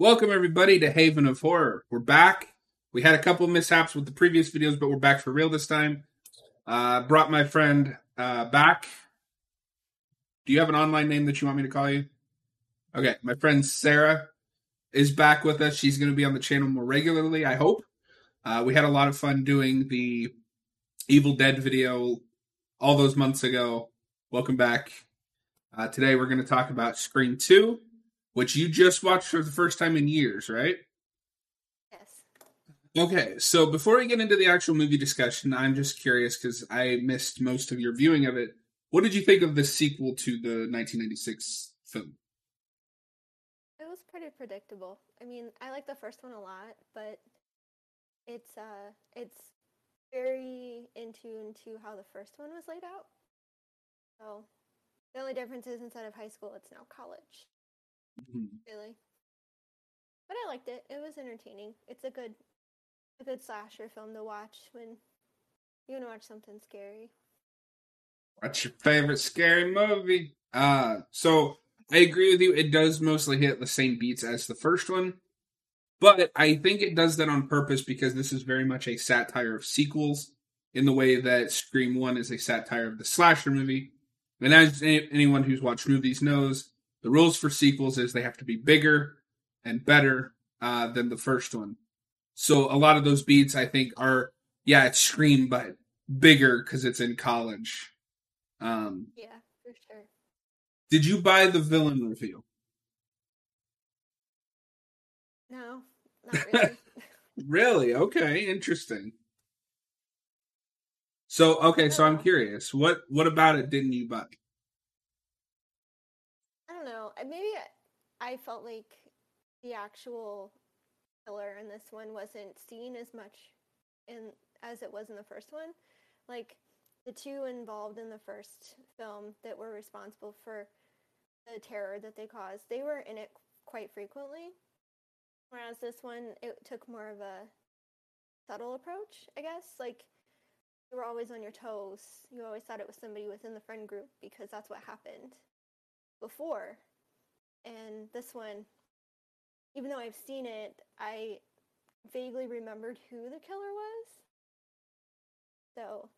Welcome everybody to Haven of Horror. We're back. We had a couple mishaps with the previous videos, but we're back for real this time. Uh, brought my friend uh, back. Do you have an online name that you want me to call you? Okay, my friend Sarah is back with us. She's going to be on the channel more regularly, I hope. Uh, we had a lot of fun doing the Evil Dead video all those months ago. Welcome back. Uh, today we're going to talk about Scream 2, which you just watched for the first time in years, right? Yes. Okay, so before we get into the actual movie discussion, I'm just curious because I missed most of your viewing of it. What did you think of the sequel to the 1996 film? It was pretty predictable. I mean, I like the first one a lot, but it's uh it's very in tune to how the first one was laid out. So the only difference is instead of high school, it's now college. Really. But I liked it. It was entertaining. It's a good a good slasher film to watch when you want to watch something scary. What's your favorite scary movie? Uh, so I agree with you. It does mostly hit the same beats as the first one, but I think it does that on purpose because this is very much a satire of sequels in the way that Scream 1 is a satire of the slasher movie. And as anyone who's watched movies knows, the rules for sequels is they have to be bigger and better uh, than the first one. So a lot of those beats, I think, are yeah, it's Scream, but bigger because it's in college. Um, Yeah, for sure. did you buy the villain reveal? No, not really. Really? Okay, interesting. So okay, so I'm curious. What what about it didn't you buy? Uh, maybe I- I felt like the actual killer in this one wasn't seen as much in as it was in the first one. Like the two involved in the first film that were responsible for the terror that they caused, they were in it quite frequently. Whereas this one, it took more of a subtle approach, I guess. Like you were always on your toes. You always thought it was somebody within the friend group because that's what happened before. And this one, even though I've seen it, I vaguely remembered who the killer was. So,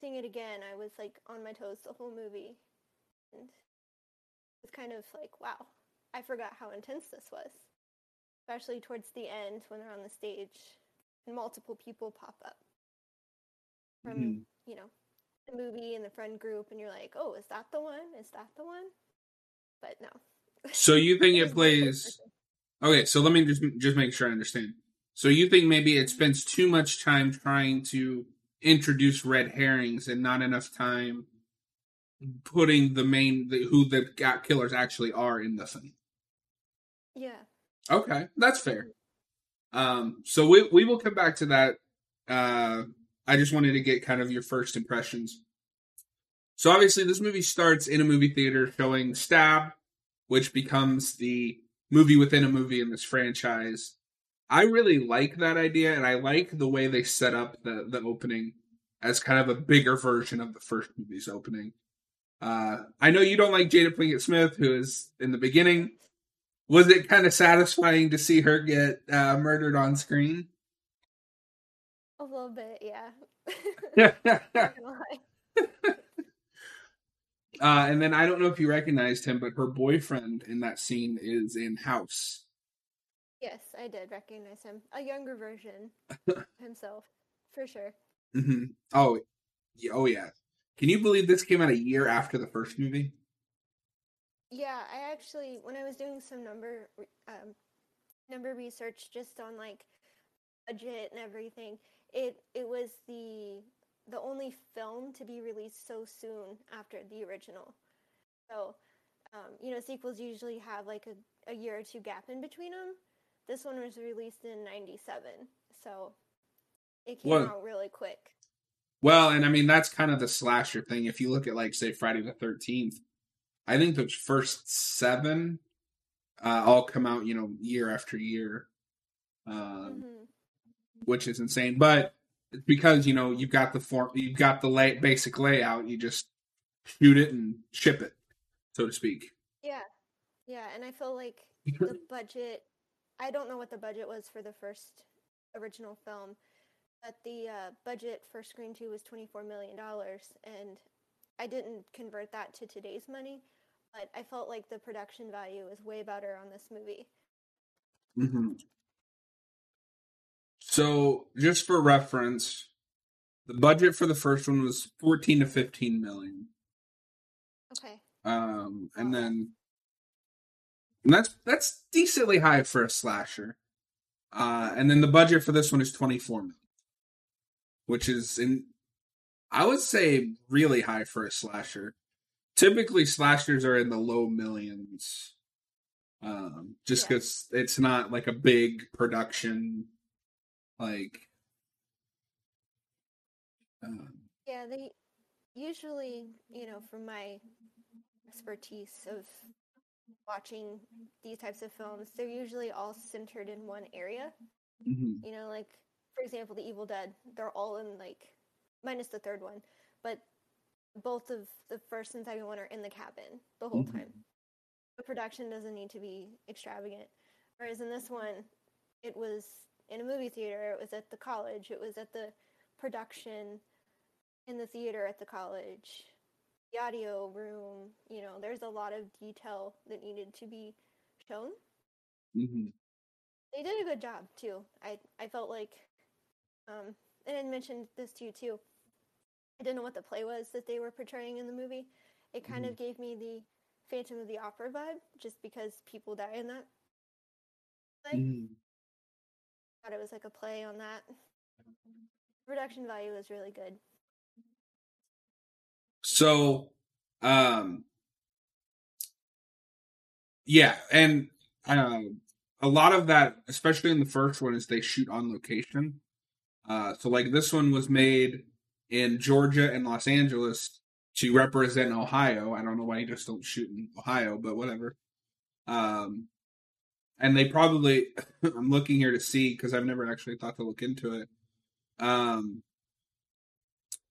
seeing it again, I was like on my toes the whole movie. And it was kind of like, wow, I forgot how intense this was. Especially towards the end when they're on the stage and multiple people pop up from, Mhm. you know, the movie and the friend group, and you're like, oh, is that the one? Is that the one? But no. So you think it plays. Okay, so let me just just make sure I understand. So you think maybe it spends too much time trying to introduce red herrings and not enough time putting the main the, who the got killers actually are in the film. Yeah. Okay, that's fair. Um, so we we will come back to that. Uh, I just wanted to get kind of your first impressions. So obviously, this movie starts in a movie theater showing Stab, which becomes the movie within a movie in this franchise. I really like that idea, and I like the way they set up the the opening as kind of a bigger version of the first movie's opening. Uh, I know you don't like Jada Pinkett Smith, who is in the beginning. Was it kind of satisfying to see her get uh, murdered on screen? A little bit, yeah. uh, Not gonna lie. and then I don't know if you recognized him, but her boyfriend in that scene is in House. Yes, I did recognize him. A younger version himself, for sure. hmm Oh, yeah, oh yeah. Can you believe this came out a year after the first movie? Yeah, I actually, when I was doing some number um, number research just on like budget and everything, it it was the the only film to be released so soon after the original. So, um, you know, sequels usually have like a, a year or two gap in between them. This one was released in '97, so it came Well- out really quick. Well, and I mean that's kind of the slasher thing. If you look at like say Friday the Thirteenth, I think the first seven uh, all come out, you know, year after year, um, hmm which is insane. But it's because you know you've got the form, you've got the lay- basic layout. You just shoot it and ship it, so to speak. Yeah, yeah, and I feel like the budget I don't know what the budget was for the first original film, but the uh, budget for Scream 2 was $24 million, and I didn't convert that to today's money, but I felt like the production value was way better on this movie. Mm-hmm. So, just for reference, the budget for the first one was 14 to 15 million. Okay. Um, and then and that's that's decently high for a slasher. Uh, and then the budget for this one is 24 million, which is in I would say really high for a slasher. Typically, slashers are in the low millions, um, just Yeah. because it's not like a big production, like. Um, Yeah, they usually, you know, from my expertise of watching these types of films, they're usually all centered in one area. mhm. You know, like for example, The Evil Dead, they're all in like minus the third one, but both of the first and second one are in the cabin the whole Mhm. time. The production doesn't need to be extravagant. Whereas in this one, it was in a movie theater, it was at the college, it was at the production in the theater at the college, the audio room, you know, there's a lot of detail that needed to be shown Mhm. they did a good job too. I I felt like, um, and I mentioned this to you too. I didn't know what the play was that they were portraying in the movie. It kind of gave me the Phantom of the Opera vibe, just because people die in that. Play. Mhm. Thought it was like a play on that. Production value was really good. So, um, yeah, and um, a lot of that, especially in the first one, is they shoot on location. Uh, so like this one was made in Georgia and Los Angeles to represent Ohio. I don't know why you just don't shoot in Ohio, but whatever. Um, and they probably, I'm looking here to see because I've never actually thought to look into it. Um,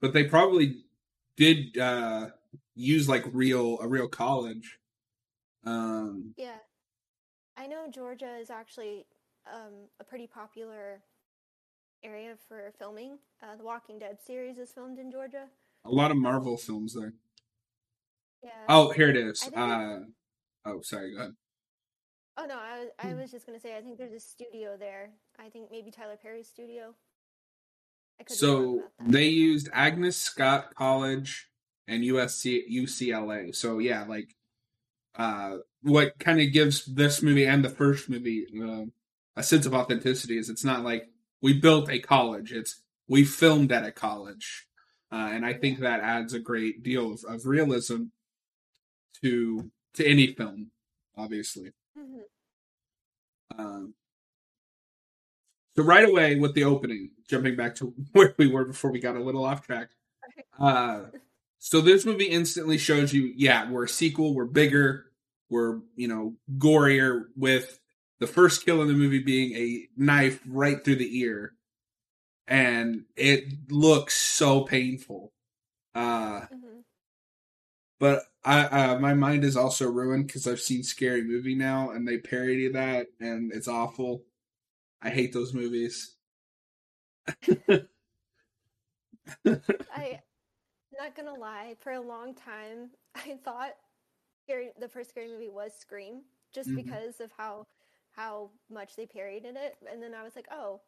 but they probably did uh use like real a real college um Yeah, I know Georgia is actually um, a pretty popular area for filming. Uh, the Walking Dead series is filmed in Georgia. a lot of marvel films there Yeah. oh here it is uh oh sorry go ahead Oh no, I was, I Hmm. was just gonna say I think there's a studio there. I think maybe Tyler Perry's studio. I could be wrong so they used agnes scott college and usc ucla so yeah like uh what kind of gives this movie and the first movie uh, a sense of authenticity is it's not like we built a college it's we filmed at a college uh, and i think that adds a great deal of, of realism to to any film obviously Mhm. um, so right away with the opening, jumping back to where we were before we got a little off track. Uh, so this movie instantly shows you, yeah, we're a sequel, we're bigger, we're you know gorier. With the first kill in the movie being a knife right through the ear, and it looks so painful. Uh, Mhm. but I uh, my mind is also ruined because I've seen Scary Movie now, and they parody that, and it's awful. I hate those movies. I not gonna lie, for a long time I thought scary, the first scary movie was Scream, just Mhm. because of how how much they parodied it, and then I was like, oh,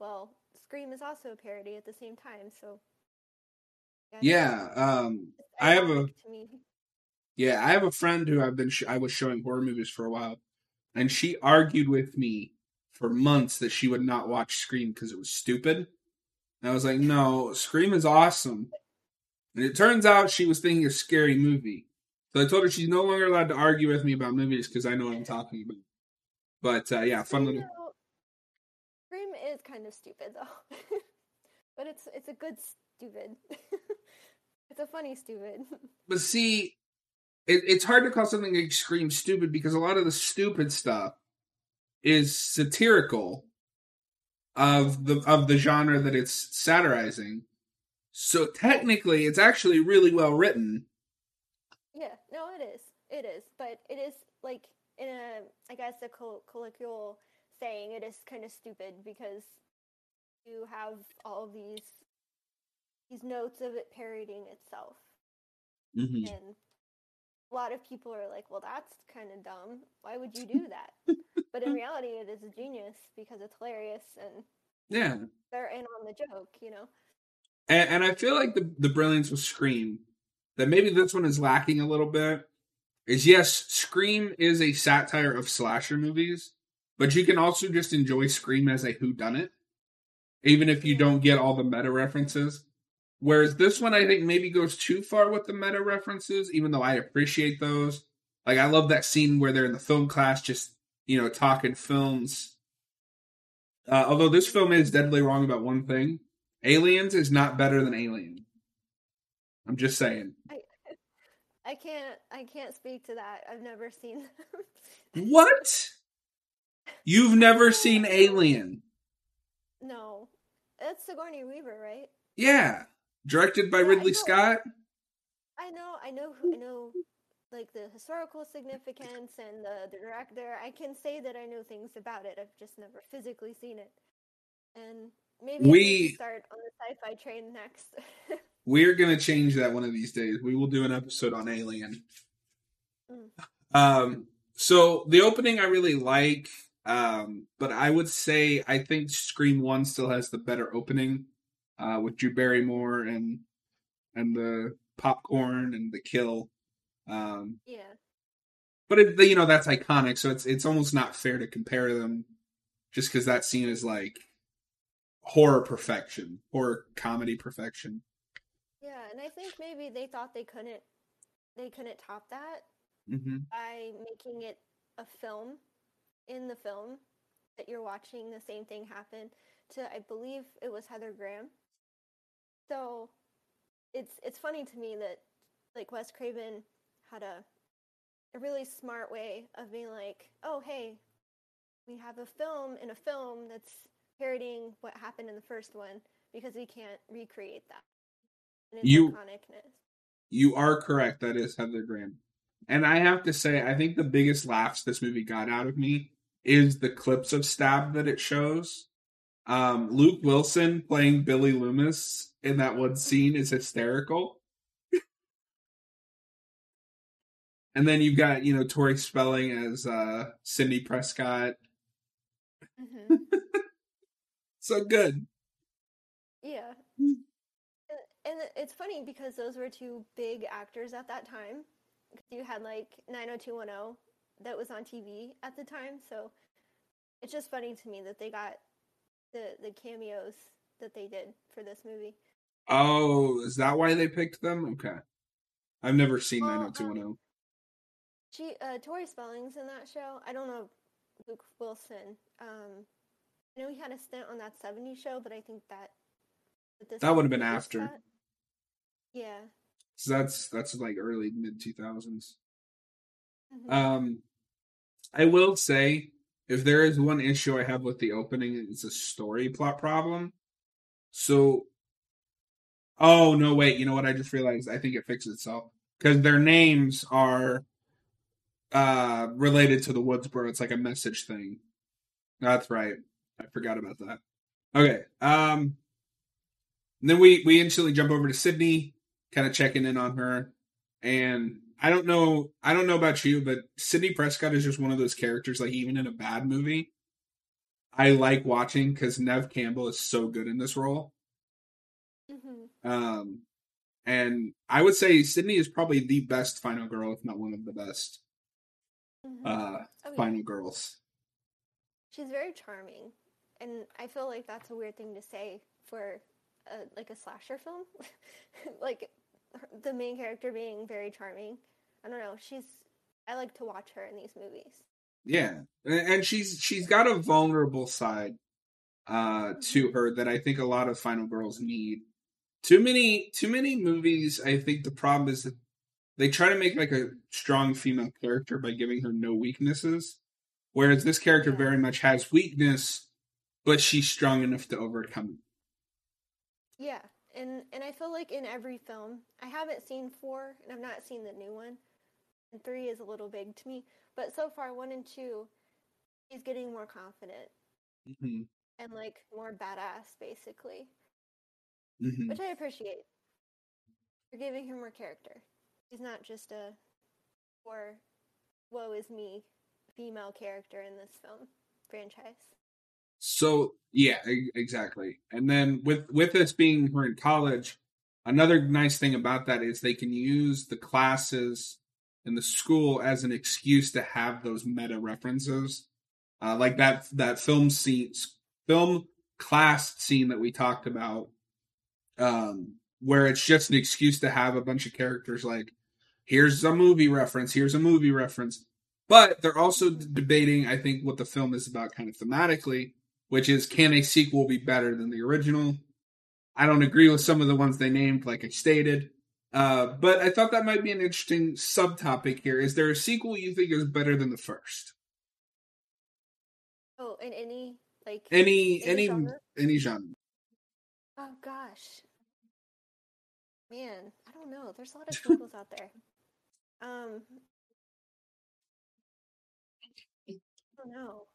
well, Scream is also a parody at the same time, so guess Yeah, um, I have a to me. Yeah, I have a friend who I've been sh- I was showing horror movies for a while, and she argued with me for months that she would not watch Scream because it was stupid. And I was like, no, Scream is awesome. And it turns out she was thinking a scary movie. So I told her she's no longer allowed to argue with me about movies because I know what I'm talking about. But uh, yeah, fun little. though- Scream is kind of stupid though, but it's it's a good stupid. it's a funny stupid. But see, it, it's hard to call something extreme stupid because a lot of the stupid stuff is satirical of the of the genre that it's satirizing. So technically, it's actually really well written. Yeah, no, it is. It is, but it is like in a, I guess, a coll- colloquial saying it is kind of stupid because you have all of these these notes of it parodying itself, Mhm. and a lot of people are like, "Well, that's kind of dumb. Why would you do that?" but in reality, it is a genius because it's hilarious and Yeah. they're in on the joke, you know. And, and I feel like the the brilliance with Scream that maybe this one is lacking a little bit is yes, Scream is a satire of slasher movies, but you can also just enjoy Scream as a whodunit, even if you don't get all the meta references. Whereas this one, I think maybe goes too far with the meta references, even though I appreciate those. Like I love that scene where they're in the film class, just you know, talking films. Uh, although this film is deadly wrong about one thing, Aliens is not better than Alien. I'm just saying. I can't I can't speak to that. I've never seen them. What? You've never seen Alien? no. It's Sigourney Weaver, right? Yeah, directed by Yeah, Ridley know. Scott. I know I know who I know like the historical significance and the, the director. I can say that I know things about it. I've just never physically seen it. And maybe We- start on the sci-fi train next. We're gonna change that one of these days. We will do an episode on Alien. Mm. Um, so the opening I really like, um, but I would say I think Scream One still has the better opening, uh, with Drew Barrymore and and the popcorn and the kill. Um, yeah. but it, you know that's iconic, so it's it's almost not fair to compare them, just because that scene is like horror perfection, horror comedy perfection. Yeah, and I think maybe they thought they couldn't they couldn't top that hmm by making it a film in the film that you're watching the same thing happen to I believe it was Heather Graham. So it's it's funny to me that like Wes Craven had a a really smart way of being like, "Oh, hey, we have a film in a film that's parodying what happened in the first one because we can't recreate that." And its You- iconicness. You are correct. That is Heather Graham. And I have to say, I think the biggest laughs this movie got out of me is the clips of Stab that it shows. Um, Luke Wilson playing Billy Loomis in that one scene is hysterical. and then you've got, you know, Tori Spelling as uh, Sidney Prescott. Mhm. So good. Yeah. Mm. And, and it's funny because those were two big actors at that time. You had like 90210 that was on TV at the time, so it's just funny to me that they got the the cameos that they did for this movie. Oh, is that why they picked them? Okay. I've never seen Well, 90210. She uh Tori Spelling's in that show. I don't know Luke Wilson. Um I know he had a stint on that 70s show, but I think that this That would've been after. that. Yeah. So that's that's like early mid 2000s. Mhm. Um, I will say, if there is one issue I have with the opening, it's a story plot problem. So, oh no, wait, you know what? I just realized. I think it fixes itself because their names are uh related to the Woodsboro. It's like a message thing. That's right. I forgot about that. Okay. Um. Then we we instantly jump over to Sidney, kind of checking in on her, and I don't know. I don't know about you, but Sidney Prescott is just one of those characters. Like even in a bad movie, I like watching because Neve Campbell is so good in this role. Mhm. Um, and I would say Sidney is probably the best final girl, if not one of the best Mhm. uh, Oh, yeah. final girls. She's very charming, and I feel like that's a weird thing to say for a, like a slasher film, like the main character being very charming. I don't know. She's I like to watch her in these movies. Yeah, and she's she's got a vulnerable side uh, to her that I think a lot of final girls need. Too many too many movies. I think the problem is that they try to make like a strong female character by giving her no weaknesses, whereas this character very much has weakness, but she's strong enough to overcome it. Yeah, and and I feel like in every film, I haven't seen four, and I've not seen the new one, and three is a little big to me. But so far, one and two, he's getting more confident hmm and like more badass, basically, hmm which I appreciate. You're giving him more character. He's not just a or woe is me female character in this film franchise. So yeah, exactly. And then with with this being her in college, another nice thing about that is they can use the classes and the school as an excuse to have those meta references, uh, like that that film scene, film class scene that we talked about, um, where it's just an excuse to have a bunch of characters like, here's a movie reference, here's a movie reference. But they're also debating, I think, what the film is about kind of thematically, which is can a sequel be better than the original? I don't agree with some of the ones they named, like I stated. Uh, but I thought that might be an interesting subtopic here. Is there a sequel you think is better than the first? Oh, in any like Any Any any genre? any genre? Oh gosh. Man, I don't know. There's a lot of sequels out there. Um I don't know.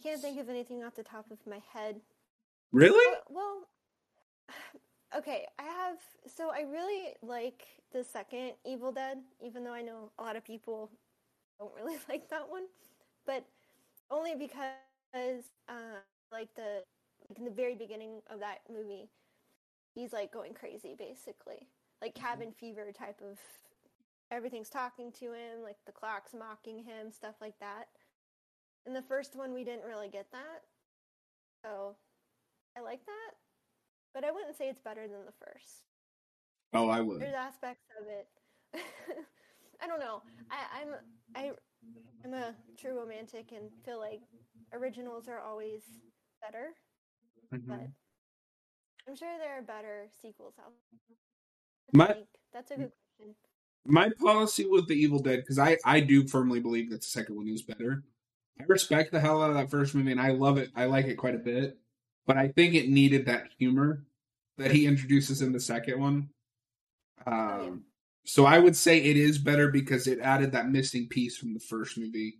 I can't think of anything off the top of my head. Really? Uh, well, okay, I have so I really like the second Evil Dead, even though I know a lot of people don't really like that one, but only because uh, like the like in the very beginning of that movie, he's like going crazy basically, like cabin fever type of everything's talking to him, like the clock's mocking him, stuff like that. In the first one, we didn't really get that, so I like that, but I wouldn't say it's better than the first. Oh, I would. There's aspects of it. I don't know. I, I'm I I'm a true romantic and feel like originals are always better, Mhm. but I'm sure there are better sequels out. there. My- that's a good question. my policy with the Evil Dead because I I do firmly believe that the second one is better. I respect the hell out of that first movie and I love it. I like it quite a bit, but I think it needed that humor that he introduces in the second one. Um, Oh, so I would say it is better because it added that missing piece from the first movie,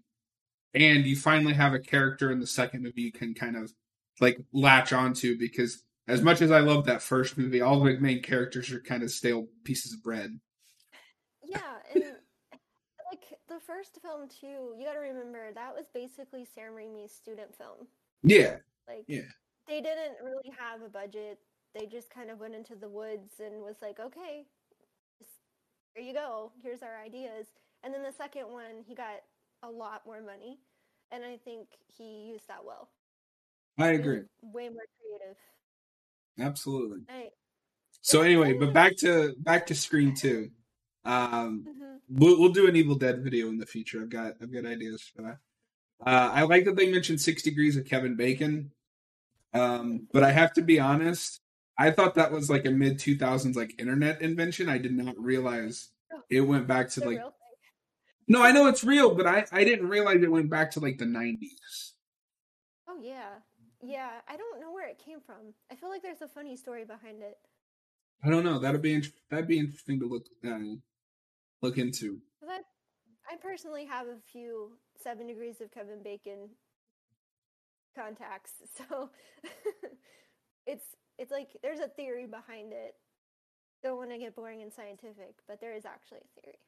and you finally have a character in the second movie you can kind of like latch onto because as much as I love that first movie, all the main characters are kind of stale pieces of bread. Yeah, and the first film too, you got to remember that was basically Sam Raimi's student film. Yeah. Like, Yeah. they didn't really have a budget. They just kind of went into the woods and was like, okay, just, here you go. Here's our ideas. And then the second one, he got a lot more money, and I think he used that well. I agree. Way more creative. Absolutely. I, So anyway, but back to back to Scream Two. Um, mhm. we'll, we'll do an Evil Dead video in the future. I've got I've got ideas for that. Uh, I like that they mentioned Six Degrees of Kevin Bacon. Um, but I have to be honest. I thought that was like a mid two thousands like internet invention. I did not realize it went back to like. No, I know it's real, but I I didn't realize it went back to like the nineties. Oh yeah, yeah. I don't know where it came from. I feel like there's a funny story behind it. I don't know. That'd be that'd be interesting to look uh, look into. I, I personally have a few Seven Degrees of Kevin Bacon contacts, so it's it's like there's a theory behind it. Don't want to get boring and scientific, but there is actually a theory.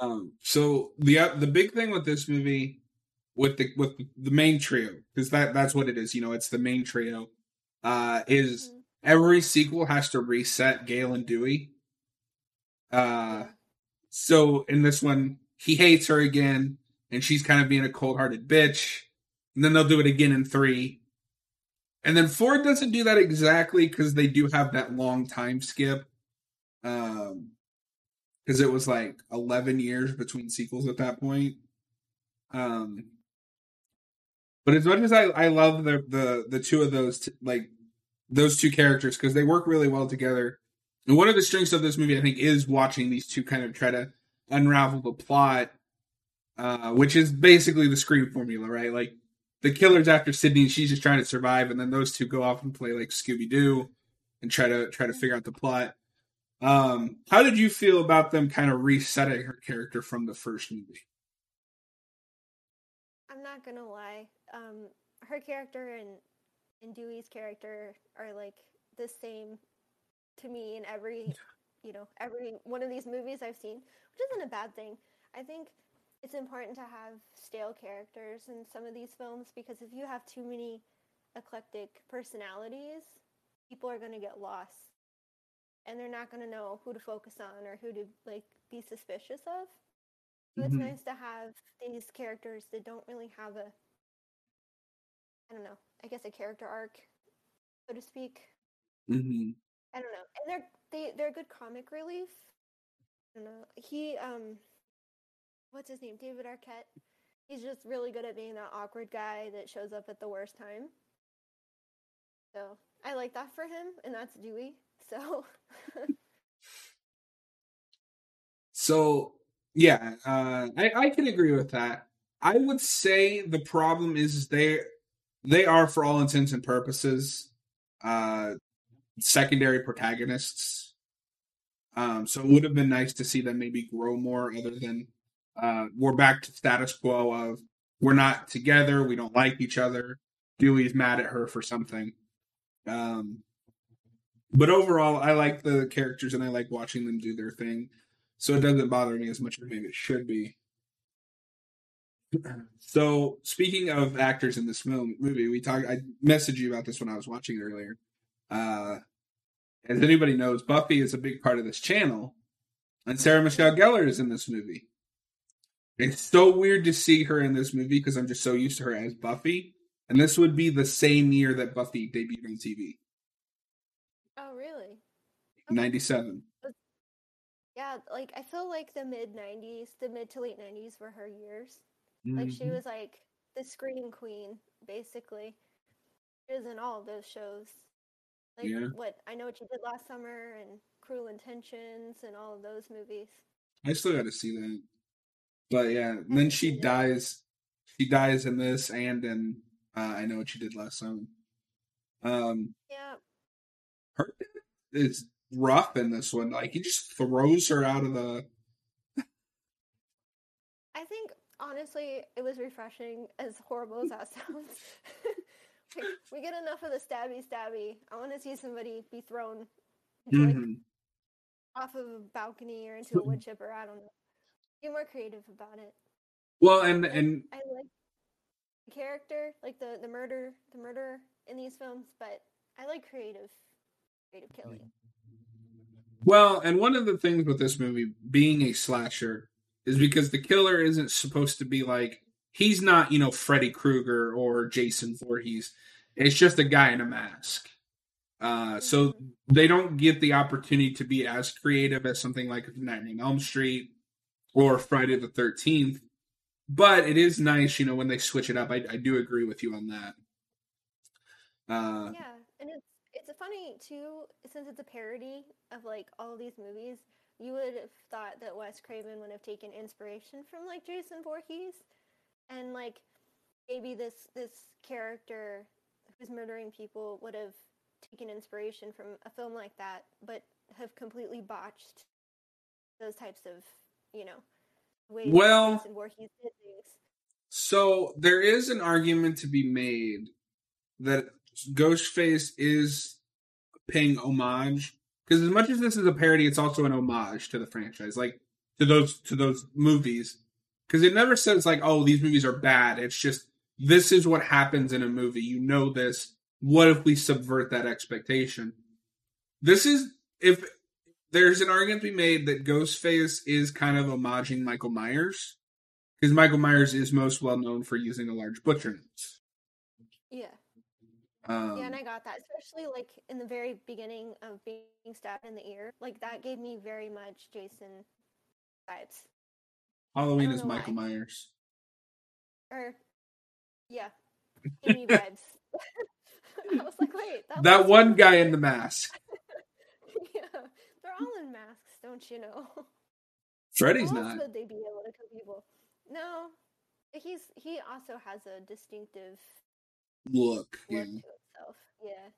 Um, so the the big thing with this movie, with the with the main trio, because that that's what it is. You know, it's the main trio. Uh, is Mhm. every sequel has to reset Gail and Dewey. Uh, so in this one, he hates her again, and she's kind of being a cold hearted bitch. And then they'll do it again in three. And then four doesn't do that exactly because they do have that long time skip. Um, because it was like 11 years between sequels at that point. Um, but as much as I, I love the, the, the two of those, t- like those two characters, because they work really well together. And one of the strengths of this movie, I think, is watching these two kind of try to unravel the plot, uh, which is basically the Scream formula, right? Like the killer's after Sidney, and she's just trying to survive, and then those two go off and play like Scooby Doo and try to try to figure out the plot. Um, how did you feel about them kind of resetting her character from the first movie? I'm not gonna lie. Um, her character and and Dewey's character are like the same to me in every, you know, every one of these movies I've seen, which isn't a bad thing. I think it's important to have stale characters in some of these films because if you have too many eclectic personalities, people are going to get lost and they're not going to know who to focus on or who to like be suspicious of. So it's Mhm. nice to have these characters that don't really have a I don't know, I guess a character arc, so to speak. hmm I don't know. And they're they they're good comic relief. I don't know. He um what's his name? David Arquette. He's just really good at being that awkward guy that shows up at the worst time. So I like that for him, and that's Dewey. So So yeah, uh, I I can agree with that. I would say the problem is they they are for all intents and purposes uh, secondary protagonists. Um, so it would have been nice to see them maybe grow more, other than uh, we're back to status quo of we're not together, we don't like each other. Dewey's mad at her for something. Um, but overall, I like the characters and I like watching them do their thing so it doesn't bother me as much as maybe it should be. So speaking of actors in this film movie, we talked. I messaged you about this when I was watching earlier. Uh, as anybody knows, Buffy is a big part of this channel, and Sarah Michelle Gellar is in this movie. It's so weird to see her in this movie because I'm just so used to her as Buffy, and this would be the same year that Buffy debuted on TV, Oh really? '97. Yeah, like I feel like the mid nineties, the mid to late nineties were her years. Like she was like the screen queen, basically. She was in all those shows. Like Yeah. what I know what you did last summer and Cruel Intentions and all of those movies. I still got to see that. But yeah, and then she dies. She dies in this and in uh, I know what you did last summer. Um, Yeah. her is rough in this one. Like he just throws her out of the. I think honestly it was refreshing as horrible as that sounds. We get enough of the stabby stabby. I want to see somebody be thrown Mhm. off of a balcony or into a wood chipper. I don't know. Be more creative about it. Well, and and I like the character, like the the murder, the murderer in these films, but I like creative, creative killing. well, and one of the things with this movie being a slasher is because the killer isn't supposed to be like he's not you know Freddy Krueger or Jason Voorhees. It's just a guy in a mask. Uh, so they don't get the opportunity to be as creative as something like Nightmare on Elm Street or Friday the Thirteenth. But it is nice, you know, when they switch it up. I, I do agree with you on that. Uh, yeah, and it's it's funny too since it's a parody of like all these movies. You would have thought that Wes Craven would have taken inspiration from like Jason Voorhees, and like maybe this this character who's murdering people would have taken inspiration from a film like that, but have completely botched those types of you know ways Well- Voorhees did things. So there is an argument to be made that Ghostface is paying homage because as much as this is a parody, it's also an homage to the franchise, like to those to those movies. Because it never says like, "Oh, these movies are bad." It's just this is what happens in a movie. You know this. What if we subvert that expectation? This is if there's an argument to be made that Ghostface is kind of homaging Michael Myers because Michael Myers is most well known for using a large butcher knife. Yeah. Um, Yeah, and I got that, especially like in the very beginning of being stabbed in the ear. Like that gave me very much Jason vibes. Halloween is Michael why. Myers. Or, yeah, gave me vibes. I was like, wait, that, That one him. guy in the mask. yeah, they're all in masks, don't you know? Freddy's How not. would they be able to kill people? No, he's he also has a distinctive Look. Yeah. look to himself. Yeah,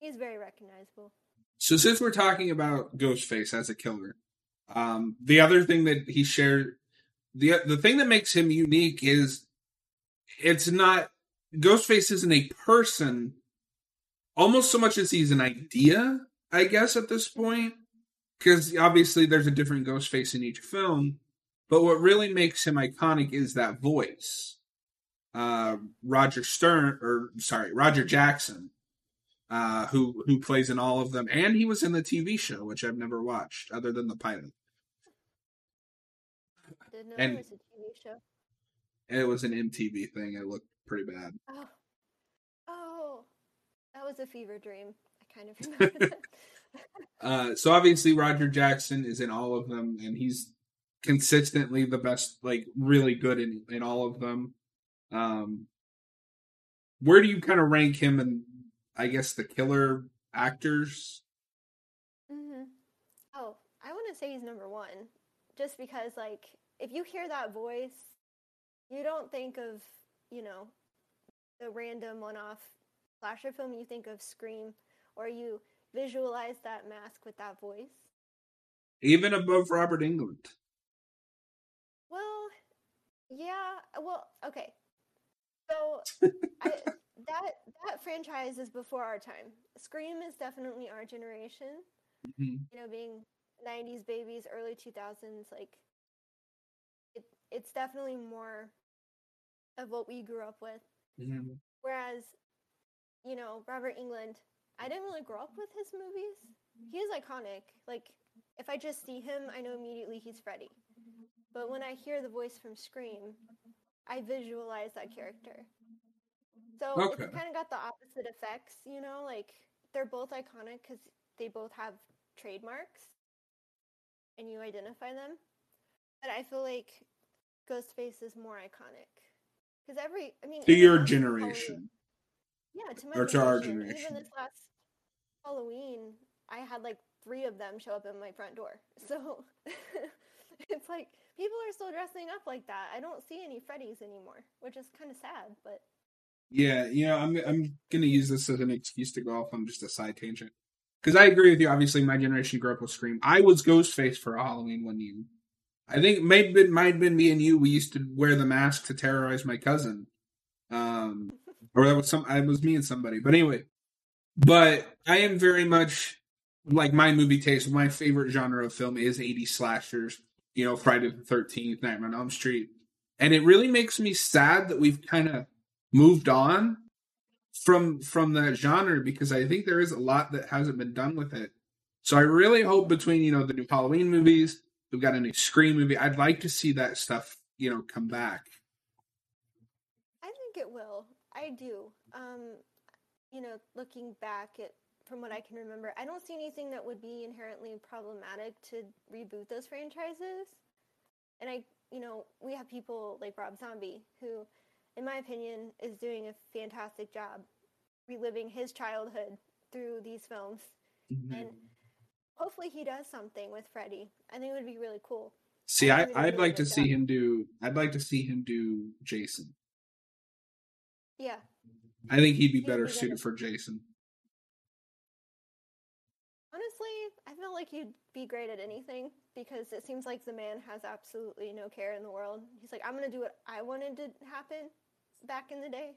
he's very recognizable. So since we're talking about Ghostface as a killer, um, the other thing that he shared, the the thing that makes him unique is it's not Ghostface isn't a person almost so much as he's an idea, I guess, at this point. Because obviously there's a different Ghostface in each film. But what really makes him iconic is that voice. Uh, Roger Stern, or sorry, Roger Jackson, uh, who who plays in all of them, and he was in the TV show, which I've never watched other than the pilot. Didn't know And- it was a TV show. It was an MTV thing. It looked pretty bad. Oh, oh, that was a fever dream. I kind of remember that. Uh, so obviously Roger Jackson is in all of them, and he's consistently the best, like really good in in all of them. Um, where do you kind of rank him and I guess the killer actors? Mm-hmm. Oh, I want to say he's number one, just because like if you hear that voice, you don't think of you know the random one-off slasher film. You think of Scream, or you visualize that mask with that voice. Even above Robert Englund. Well, yeah. Well, okay. So I, that that franchise is before our time. Scream is definitely our generation. Mhm. You know, being '90s babies, early 2000s, like it's definitely more of what we grew up with. Mhm. Whereas, you know, Robert Englund, I didn't really grow up with his movies. He is iconic. Like, if I just see him, I know immediately he's Freddy. But when I hear the voice from Scream, I visualize that character. So Okay. it's kind of got the opposite effects, you know? Like, they're both iconic because they both have trademarks and you identify them. But I feel like Ghostface is more iconic. Because every, I mean, To your last Halloween- generation. yeah, to my Or to our generation. generation. Even this last Halloween, I had like three of them show up at my front door. So it's like people are still dressing up like that. I don't see any Freddies anymore, which is kind of sad. But Yeah, you know, I'm I'm gonna use this as an excuse to go off on just a side tangent. Because I agree with you. Obviously, my generation grew up with Scream. I was Ghostface for Halloween one year. I think maybe it might have been me and you. We used to wear the mask to terrorize my cousin. Um, or that was some. I was me and somebody. But anyway, but I am very much like my movie taste. My favorite genre of film is 80s slashers. You know, Friday the Thirteenth, Nightmare on Elm Street, and it really makes me sad that we've kind of moved on from from that genre because I think there is a lot that hasn't been done with it. So I really hope between you know the new Halloween movies, we've got a new Scream movie. I'd like to see that stuff you know come back. I think it will. I do. Um, you know, looking back at from what I can remember, I don't see anything that would be inherently problematic to reboot those franchises. And I, you know, we have people like Rob Zombie who, in my opinion, is doing a fantastic job reliving his childhood through these films. And hopefully he does something with Freddy. I think it would be really cool. See, I I, think they did I'd like to see him do. I'd like to see him do Jason. Yeah. I think he'd be He'd better be suited for Jason. Honestly, I feel like he'd be great at anything because it seems like the man has absolutely no care in the world. He's like, I'm gonna do what I wanted to happen back in the day,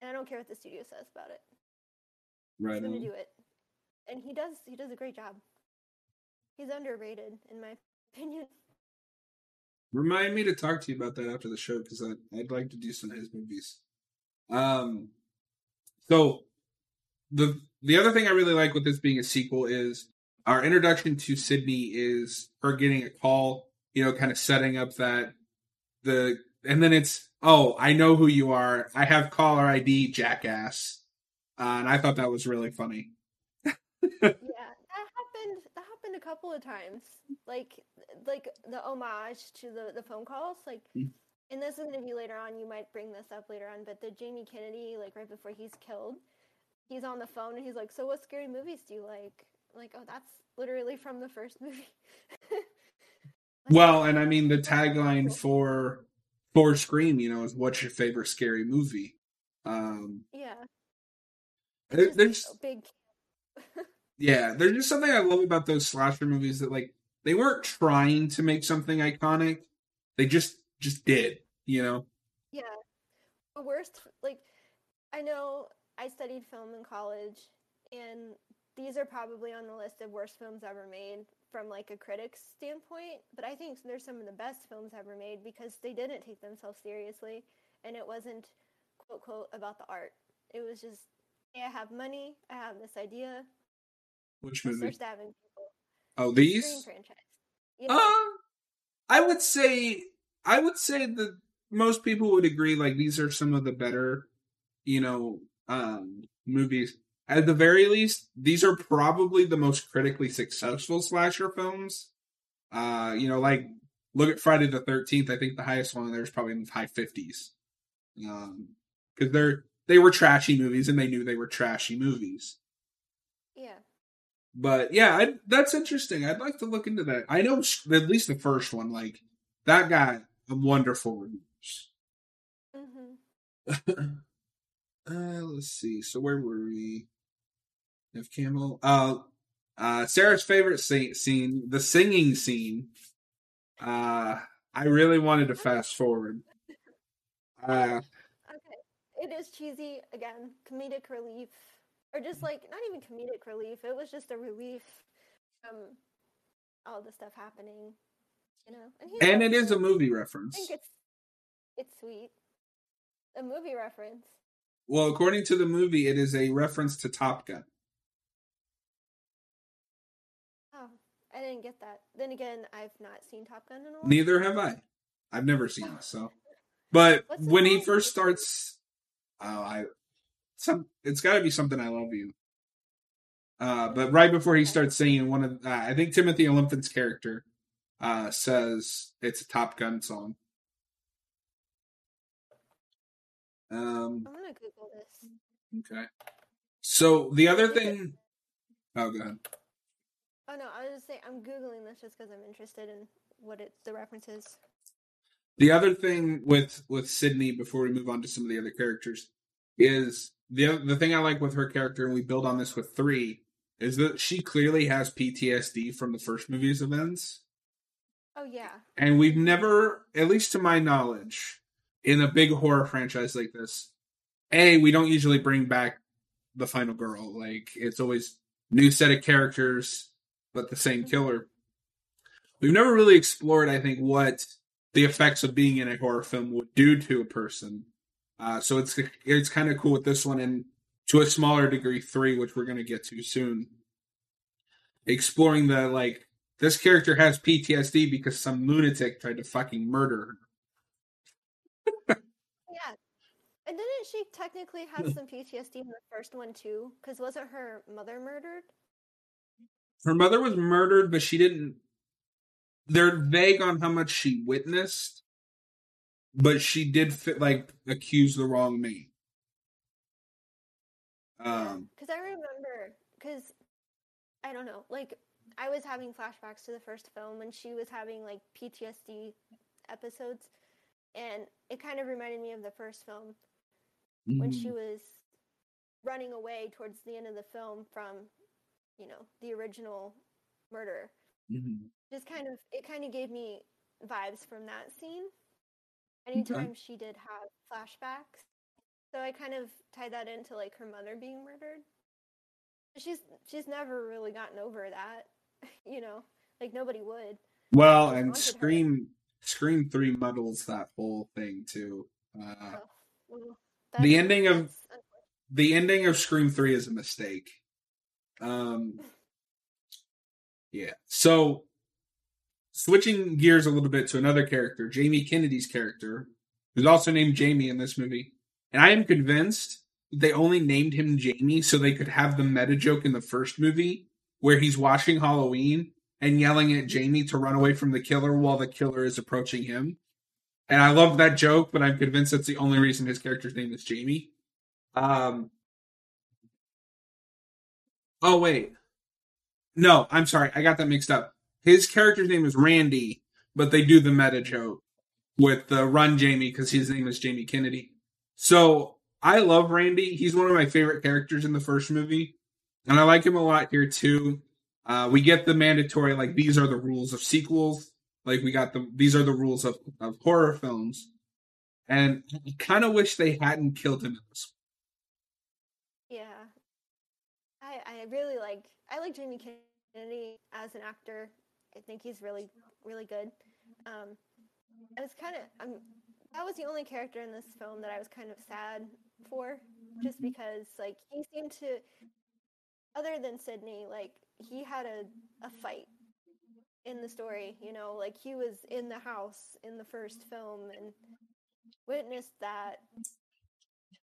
and I don't care what the studio says about it. Right. I'm gonna do it, and he does. He does a great job. He's underrated, in my opinion. Remind me to talk to you about that after the show because I'd like to do some of his movies. Um, so the the other thing I really like with this being a sequel is our introduction to Sidney is her getting a call, you know, kind of setting up that the and then it's oh I know who you are I have caller ID jackass, uh, and I thought that was really funny. yeah, that happened. That happened a couple of times. Like, like the homage to the the phone calls. Like, Mm. and this is gonna be later on. You might bring this up later on, but the Jamie Kennedy, like right before he's killed, he's on the phone and he's like, "So, what scary movies do you like?" I'm like, oh, that's literally from the first movie. Like, Well, and I mean the tagline for for Scream, you know, is "What's your favorite scary movie?" Um, yeah, there- there's big. yeah, there's just something I love about those slasher movies that like they weren't trying to make something iconic, they just just did, you know. Yeah. the worst like I know I studied film in college and these are probably on the list of worst films ever made from like a critic's standpoint, but I think they're some of the best films ever made because they didn't take themselves seriously and it wasn't quote quote about the art. It was just hey, I have money, I have this idea. Which movie? stabbing people. Oh, Scream these? franchise. You Uh, I would say I would say that most people would agree like these are some of the better, you know, um movies. At the very least, these are probably the most critically successful slasher films. Uh, you know, like look at Friday the Thirteenth. I think the highest one there is probably in the high fifties. Um, because they're they were trashy movies and they knew they were trashy movies. yeah. But yeah, I, that's interesting. I'd like to look into that. I know at least the first one, like that guy, a wonderful reviews. hmm uh, let's see. So where were we? Neve Campbell, uh, uh, Sarah's favorite scene, scene, the singing scene. Uh, I really wanted to fast forward. Uh, Okay. It is cheesy again, comedic relief, or just like not even comedic relief. It was just a relief from all the stuff happening, you know. And, and it is a movie reference. I think it's it's sweet. A movie reference. Well, according to the movie, it is a reference to Top Gun. Oh, I didn't get that. Then again, I've not seen Top Gun in a while. Neither have I. I've never seen it, so. But when he first starts, oh, I some it's got to be something I love you. Uh, but right before he starts singing, one of uh, I think Timothy Olyphant's character uh, says it's a Top Gun song. Um. I'm gonna Google this. Okay. So the other thing. Oh, go ahead. Oh no, I was just saying I'm googling this just because I'm interested in what it the references. The other thing with with Sidney before we move on to some of the other characters is the the thing I like with her character, and we build on this with three, is that she clearly has PTSD from the first movie's events, Oh yeah. and we've never, at least to my knowledge, in a big horror franchise like this, a we don't usually bring back the final girl. Like it's always new set of characters, but the same mm-hmm. killer. We've never really explored, I think, what the effects of being in a horror film would do to a person. Uh, so it's it's kind of cool with this one, and to a smaller degree, three, which we're going to get to soon. Exploring the like this character has PTSD because some lunatic tried to fucking murder her. Yeah. And didn't she technically have some PTSD in the first one too? Because wasn't her mother murdered? Her mother was murdered, but she didn't. They're vague on how much she witnessed, but she did fit like accuse the wrong man. Um, Because I remember, because I don't know, like I was having flashbacks to the first film and she was having like PTSD episodes, and it kind of reminded me of the first film when she was running away towards the end of the film from, you know, the original murder. Mhm. Just kind of, it kind of gave me vibes from that scene. Anytime she did have flashbacks, so I kind of tied that into like her mother being murdered. She's she's never really gotten over that, you know, like nobody would. well, and haunted her. Scream Scream Three muddles that whole thing too. Uh, Oh, well, The ending of- the ending of Scream Three is a mistake. Um, yeah. So, switching gears a little bit to another character, Jamie Kennedy's character, who's also named Jamie in this movie, and I am convinced they only named him Jamie so they could have the meta joke in the first movie where he's watching Halloween and yelling at Jamie to run away from the killer while the killer is approaching him. And I love that joke, but I'm convinced that's the only reason his character's name is Jamie. Um. Oh wait, no, I'm sorry, I got that mixed up. His character's name is Randy, but they do the meta joke with the Run Jamie because his name is Jamie Kennedy. So I love Randy. He's one of my favorite characters in the first movie, and I like him a lot here too. Uh, we get the mandatory like these are the rules of sequels. Like we got the these are the rules of of horror films, and I kind of wish they hadn't killed him in this. Yeah. I I really like I like Jamie Kennedy as an actor. I think he's really really good. Um, I was kind of um, that was the only character in this film that I was kind of sad for, just because like he seemed to, other than Sidney, like he had a a fight in the story. You know, like he was in the house in the first film and witnessed that,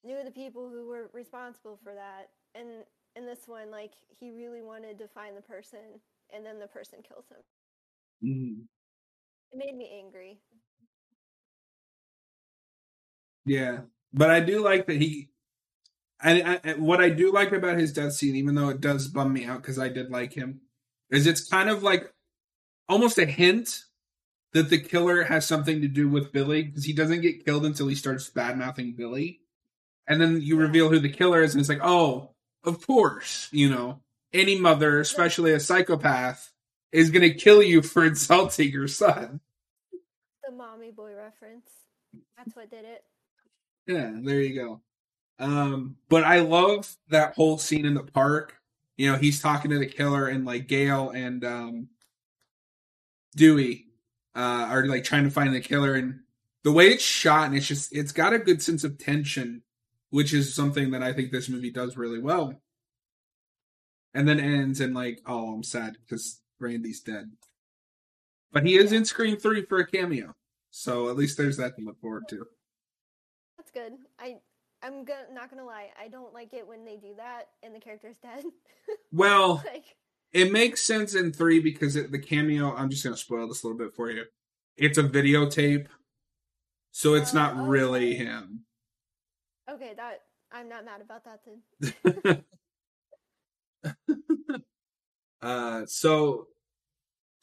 knew the people who were responsible for that, and in this one, like he really wanted to find the person, and then the person kills him. Mm. It made me angry. Yeah, but I do like that he. And, and what I do like about his death scene, even though it does bum me out because I did like him, is it's kind of like almost a hint that the killer has something to do with Billy because he doesn't get killed until he starts bad mouthing Billy, and then you Yeah. reveal who the killer is, and it's like, oh, of course, you know, any mother, especially a psychopath, is going to kill you for insulting your son. The mommy boy reference. That's what did it. Yeah, there you go. Um, but I love that whole scene in the park. You know, he's talking to the killer and like Gale and um Dewey uh are like trying to find the killer and the way it's shot and it's just it's got a good sense of tension, which is something that I think this movie does really well. And then ends and like, oh, I'm sad because Randy's dead. But he is in Scream 3 for a cameo. So at least there's that to look forward to. That's good. I I'm go- not gonna lie. I don't like it when they do that and the character's dead. Well, like it makes sense in three because it, the cameo. I'm just gonna spoil this a little bit for you. It's a videotape, so it's Oh, not really him. okay, that I'm not mad about that then. uh, so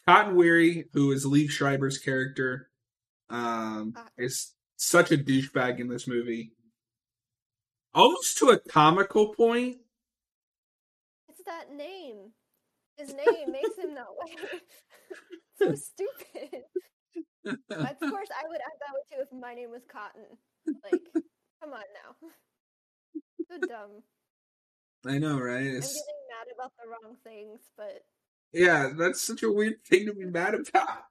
Cotton Weary, who is Liev Schreiber's character, um, Ah. is such a douchebag in this movie, almost to a comical point. It's that name. His name makes him that way. so stupid. Of course, I would act that way too if my name was Cotton. Like, come on now. So dumb. I know, right? I'm getting mad about the wrong things, but yeah, that's such a weird thing to be mad about.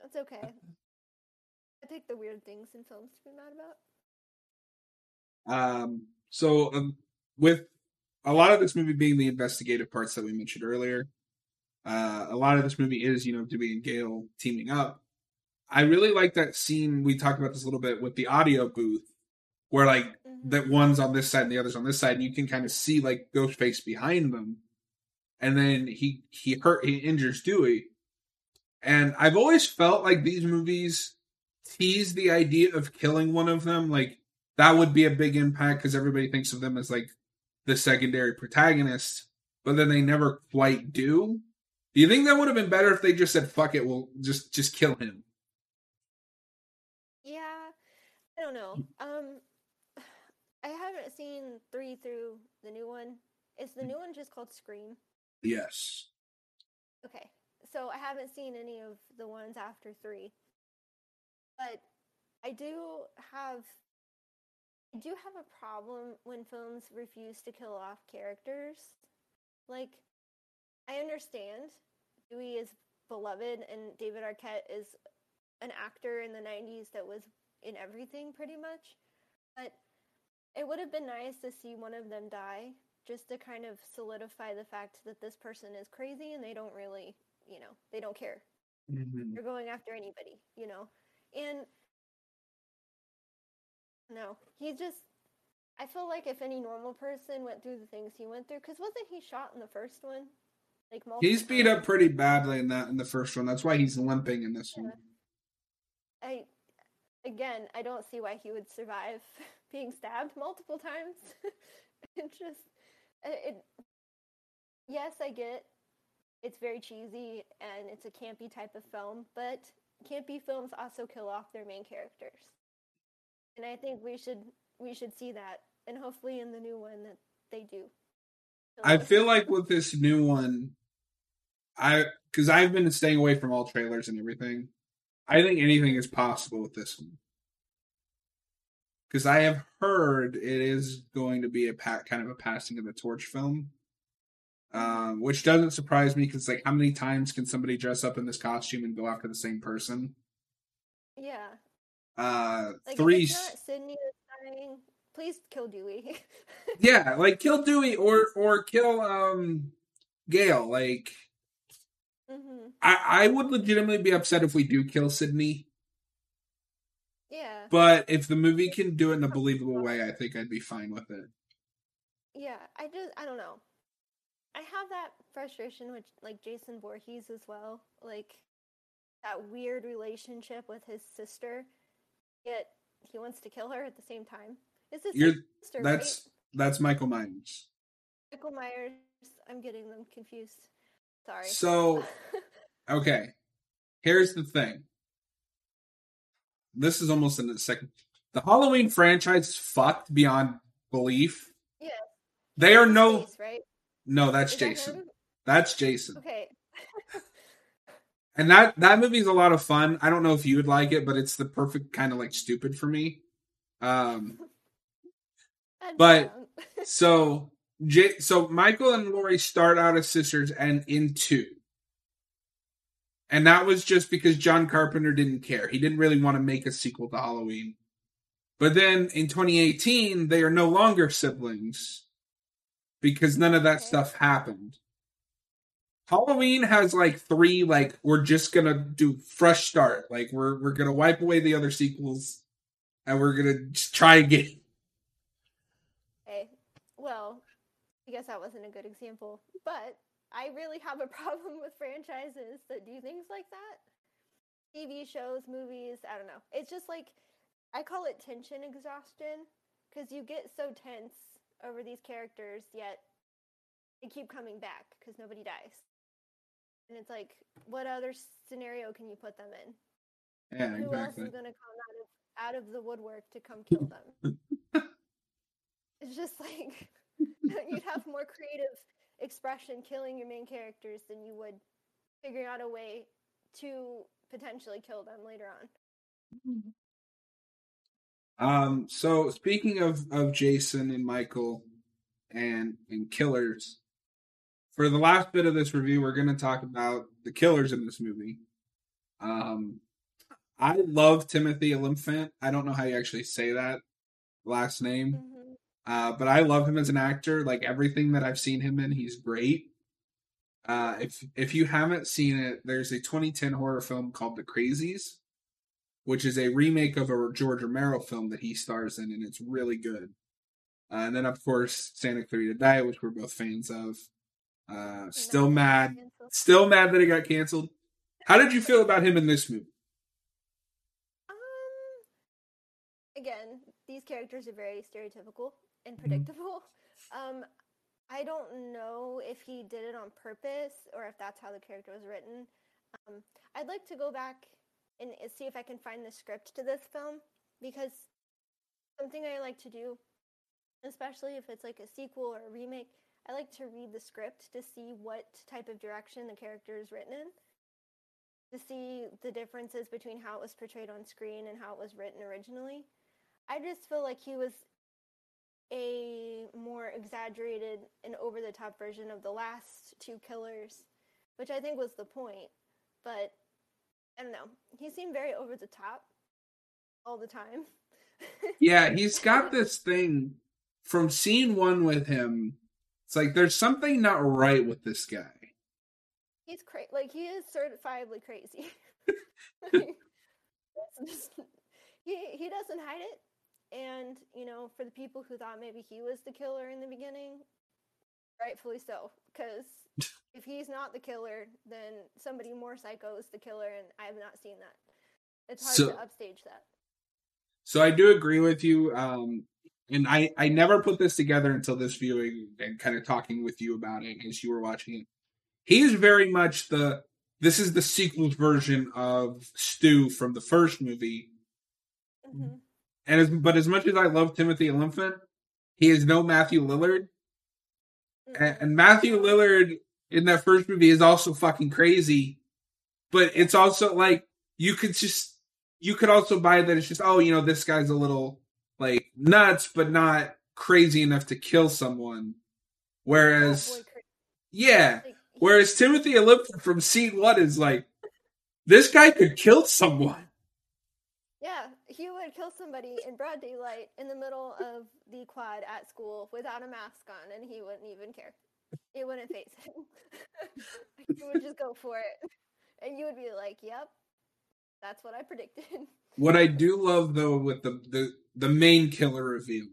That's okay. I take the weird things in films to be mad about. Um, so um, with a lot of this movie being the investigative parts that we mentioned earlier, uh, a lot of this movie is you know Dewey and Gale teaming up. I really like that scene. We talked about this a little bit with the audio booth, where like Mhm. that one's on this side and the other's on this side, and you can kind of see like Ghostface behind them, and then he he hurt he injures Dewey, and I've always felt like these movies tease the idea of killing one of them, like that would be a big impact because everybody thinks of them as like the secondary protagonist, but then they never quite do. Do you think that would have been better if they just said "fuck it"? We'll just just kill him. Yeah, I don't know. Um, I haven't seen three through the new one. Is the new one just called Scream? Yes. Okay, so I haven't seen any of the ones after three, but I do have. I do have a problem when films refuse to kill off characters. Like, I understand Dewey is beloved and David Arquette is an actor in the 90s that was in everything pretty much. But it would have been nice to see one of them die just to kind of solidify the fact that this person is crazy and they don't really, you know, they don't care. Mhm. They're going after anybody, you know. And no, he just I feel like if any normal person went through the things he went through cuz wasn't he shot in the first one? Like multiple He's beat up pretty badly in that in the first one. That's why he's limping in this one. I again, I don't see why he would survive being stabbed multiple times. it just it, it yes, I get it's very cheesy and it's a campy type of film, but campy films also kill off their main characters. And I think we should we should see that and hopefully in the new one that they do. I feel like with this new one, I because I've been staying away from all trailers and everything. I think anything is possible with this one. Because I have heard it is going to be a kind of a passing of the torch film, um, which doesn't surprise me because like how many times can somebody dress up in this costume and go after the same person? Yeah. Uh, Like three. if it's not Sidney dying, please kill Dewey. yeah, like kill Dewey or or kill um Gale. Like hmm I I would legitimately be upset if we do kill Sidney, Yeah. but if the movie can do it in a believable way, I think I'd be fine with it. Yeah, I just I don't know. I have that frustration with like Jason Voorhees as well. Like that weird relationship with his sister, yet he wants to kill her at the same time. Is this You're sister that's that's Michael Myers. Michael Myers. I'm getting them confused. Sorry. So okay, here's the thing. This is almost in a second. The Halloween franchise is fucked beyond belief. Yeah. They are no right? no. That's Is Jason. That's Jason. Okay. And that that movie's a lot of fun. I don't know if you would like it, but it's the perfect kind of like stupid for me. Um But- so J- so Michael and Laurie start out as sisters and in two. And that was just because John Carpenter didn't care. He didn't really want to make a sequel to Halloween. But then in 2018, they are no longer siblings because none of that Okay. stuff happened. Halloween has like three like we're just gonna do fresh start. Like we're we're gonna wipe away the other sequels and we're gonna just try again. Okay. Well, I guess that wasn't a good example, but I really have a problem with franchises that do things like that. TV shows, movies, I don't know. It's just like I call it tension exhaustion because you get so tense over these characters, yet they keep coming back because nobody dies. And it's like, what other scenario can you put them in? Yeah, Who exactly. else is going to come out of out of the woodwork to come kill them? it's just like you'd have more creative expression killing your main characters than you would figuring out a way to potentially kill them later on. Um, so speaking of of Jason and Michael and and killers, for the last bit of this review, we're going to talk about the killers in this movie. Um, I love Timothy Olyphant. I don't know how you actually say that last name, hmm uh, but I love him as an actor. Like everything that I've seen him in, he's great. Uh, if if you haven't seen it, there's a 2010 horror film called The Crazies, which is a remake of a George Romero film that he stars in, and it's really good. Uh, and then, of course, Santa Clarita Diet, which we're both fans of. Uh, still mad, still mad that it got canceled. How did you feel about him in this movie? Um, again, these characters are very stereotypical and Mm-hmm. predictable. Um, I don't know if he did it on purpose or if that's how the character was written. Um, I'd like to go back and see if I can find the script to this film because something I like to do, especially if it's like a sequel or a remake, I like to read the script to see what type of direction the character is written in to see the differences between how it was portrayed on screen and how it was written originally. I just feel like he was a more exaggerated and over the top version of the last two killers, which I think was the point. But I don't know. He seemed very over the top all the time. Yeah, he's got this thing from scene one with him. It's like there's something not right with this guy. He's crazy. Like he is certifiably crazy. Like, just- he he doesn't hide it, and you know, for the people who thought maybe he was the killer in the beginning, rightfully so. Because if he's not the killer, then somebody more psycho is the killer, and I have not seen that. It's hard So- to upstage that. So I do agree with you. Um, and I, I never put this together until this viewing and kind of talking with you about it as you were watching it. He is very much the this is the sequel's version of Stu from the first movie. hmm And as but as much as I love Timothy Olyphant, he is no Matthew Lillard. And, and Matthew Lillard in that first movie is also fucking crazy. But it's also like you could just you could also buy that it's just oh you know this guy's a little like nuts but not crazy enough to kill someone whereas yeah whereas Timothy Olyphant from scene one is like this guy could kill someone yeah, would kill somebody in broad daylight in the middle of the quad at school without a mask on, and he wouldn't even care. It wouldn't phase him. he would just go for it, and you would be like, "Yep, that's what I predicted." what i do love though with the the, the main killer reveal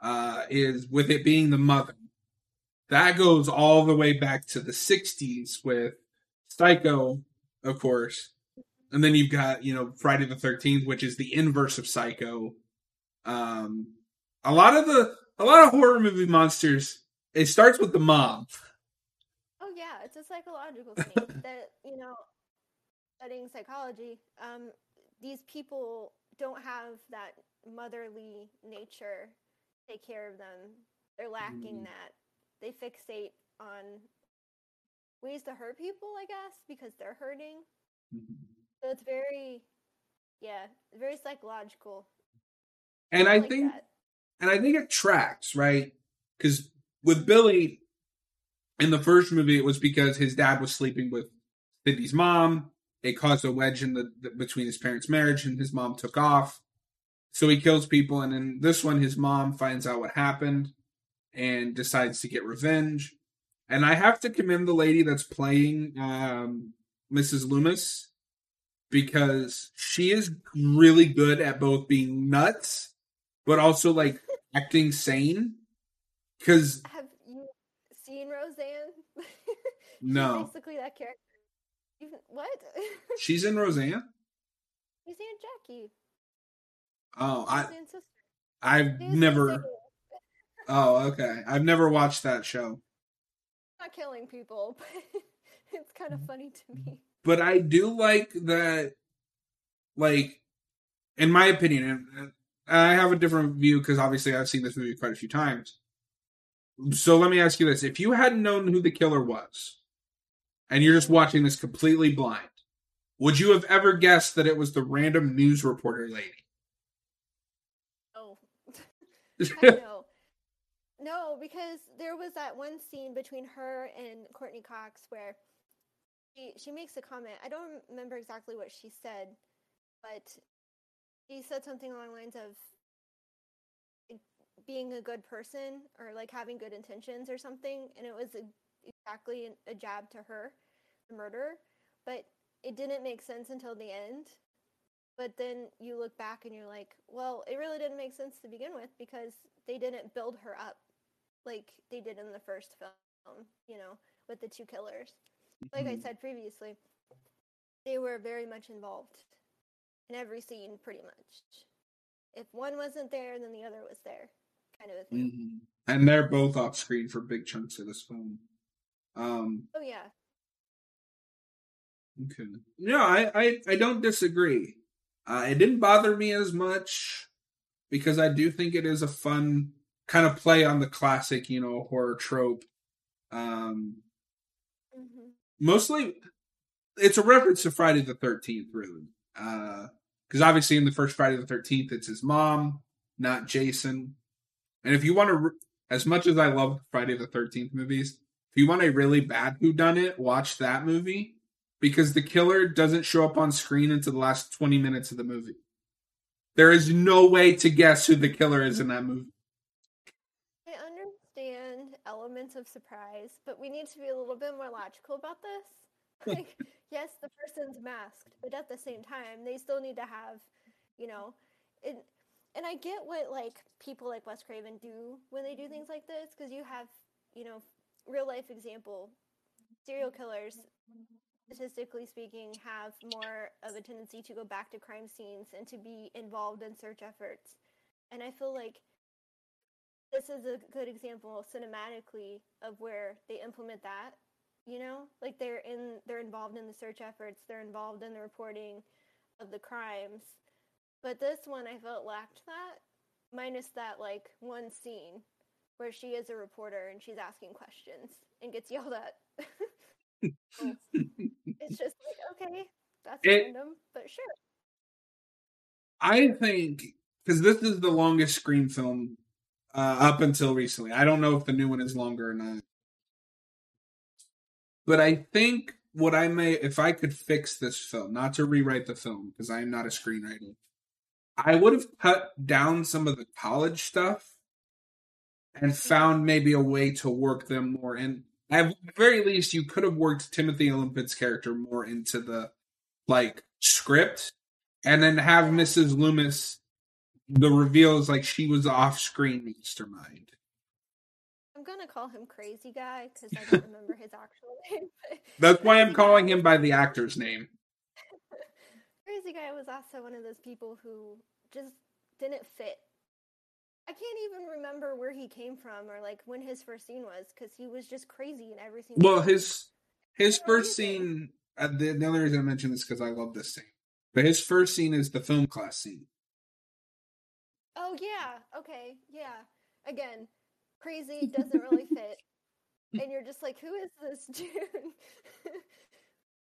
uh is with it being the mother that goes all the way back to the 60s with psycho of course and then you've got you know friday the 13th which is the inverse of psycho um a lot of the a lot of horror movie monsters it starts with the mom Oh yeah, it's a psychological thing that you know, studying psychology, um, these people don't have that motherly nature to take care of them. They're lacking Mm. that. They fixate on ways to hurt people, I guess, because they're hurting. So it's very, yeah, very psychological. and i like think that. and I think it tracks, right? Because with Billy in the first movie, it was because his dad was sleeping with Sidney's mom. It caused a wedge in the, the between his parents' marriage, and his mom took off. So he kills people, and in this one, his mom finds out what happened and decides to get revenge. And I have to commend the lady that's playing um, Mrs. Loomis because she is really good at both being nuts but also like acting sane. Because Have you seen Roseanne? She's no, basically that character. What? she's in Roseanne. He's Aunt Jackie. Oh, I I've She's never. Oh, okay. I've never watched that show, not killing people, but it's kind of mm. funny to me. But I do like that. Like, in my opinion, and I have a different view because obviously I've seen this movie quite a few times. So let me ask you this: If you hadn't known who the killer was, and you're just watching this completely blind, would you have ever guessed that it was the random news reporter lady? Oh, no, no, because there was that one scene between her and Courteney Cox where she she makes a comment. I don't remember exactly what she said, but she said something along the lines of being a good person or like having good intentions or something, and it was a, exactly a jab to her, the murderer. But it didn't make sense until the end. But then you look back and you're like, well, it really didn't make sense to begin with because they didn't build her up like they did in the first film, you know, with the two killers. Like I Mhm. said previously, they were very much involved in every scene, pretty much. If one wasn't there, then the other was there, kind of a thing. Mhm. And they're both off screen for big chunks of this film. Um, Oh, yeah. okay. No, I, I, I don't disagree. Uh, it didn't bother me as much because I do think it is a fun kind of play on the classic, you know, horror trope. Um, mostly, it's a reference to Friday the Thirteenth, really. Uh, because obviously, in the first Friday the Thirteenth, it's his mom, not Jason. And if you want to, re- as much as I love Friday the Thirteenth movies, if you want a really bad Who Done It, watch that movie because the killer doesn't show up on screen until the last twenty minutes of the movie. There is no way to guess who the killer is in that movie. I elements of surprise, but we need to be a little bit more logical about this. Like, yes, the person's masked, but at the same time, they still need to have, you know, it. And I get what like people like Wes Craven do when they do things like this, because you have, you know, real life example, serial killers, statistically speaking, have more of a tendency to go back to crime scenes and to be involved in search efforts. And I feel like this is a good example cinematically of where they implement that you know? Like they're in they're involved in the search efforts they're involved in the reporting of the crimes. But this one i felt lacked that minus that like one scene where she is a reporter and she's asking questions and gets yelled at. It's just like okay That's It- random, but sure. I think because this is the longest Scream film uh, up until recently. I don't know if the new one is longer or not, but I think what I may, if I could fix this film, not to rewrite the film because I am not a screenwriter, I would have cut down some of the college stuff and found maybe a way to work them more in. At very least, you could have worked Timothy Olyphant's character more into the like script, and then have Mrs. Loomis. The reveal is like she was off-screen mastermind. I'm gonna call him Crazy Guy because I don't remember his actual name. That's why I'm calling him by the actor's name. Crazy Guy was also one of those people who just didn't fit. I can't even remember where he came from or like when his first scene was because he was just crazy in every single. Well, scene. his his first scene. Uh, the, the only reason I mention this because I love this scene. But his first scene is the film class scene. Oh yeah. Okay. Yeah. Again, crazy doesn't really fit, and you're just like, who is this dude?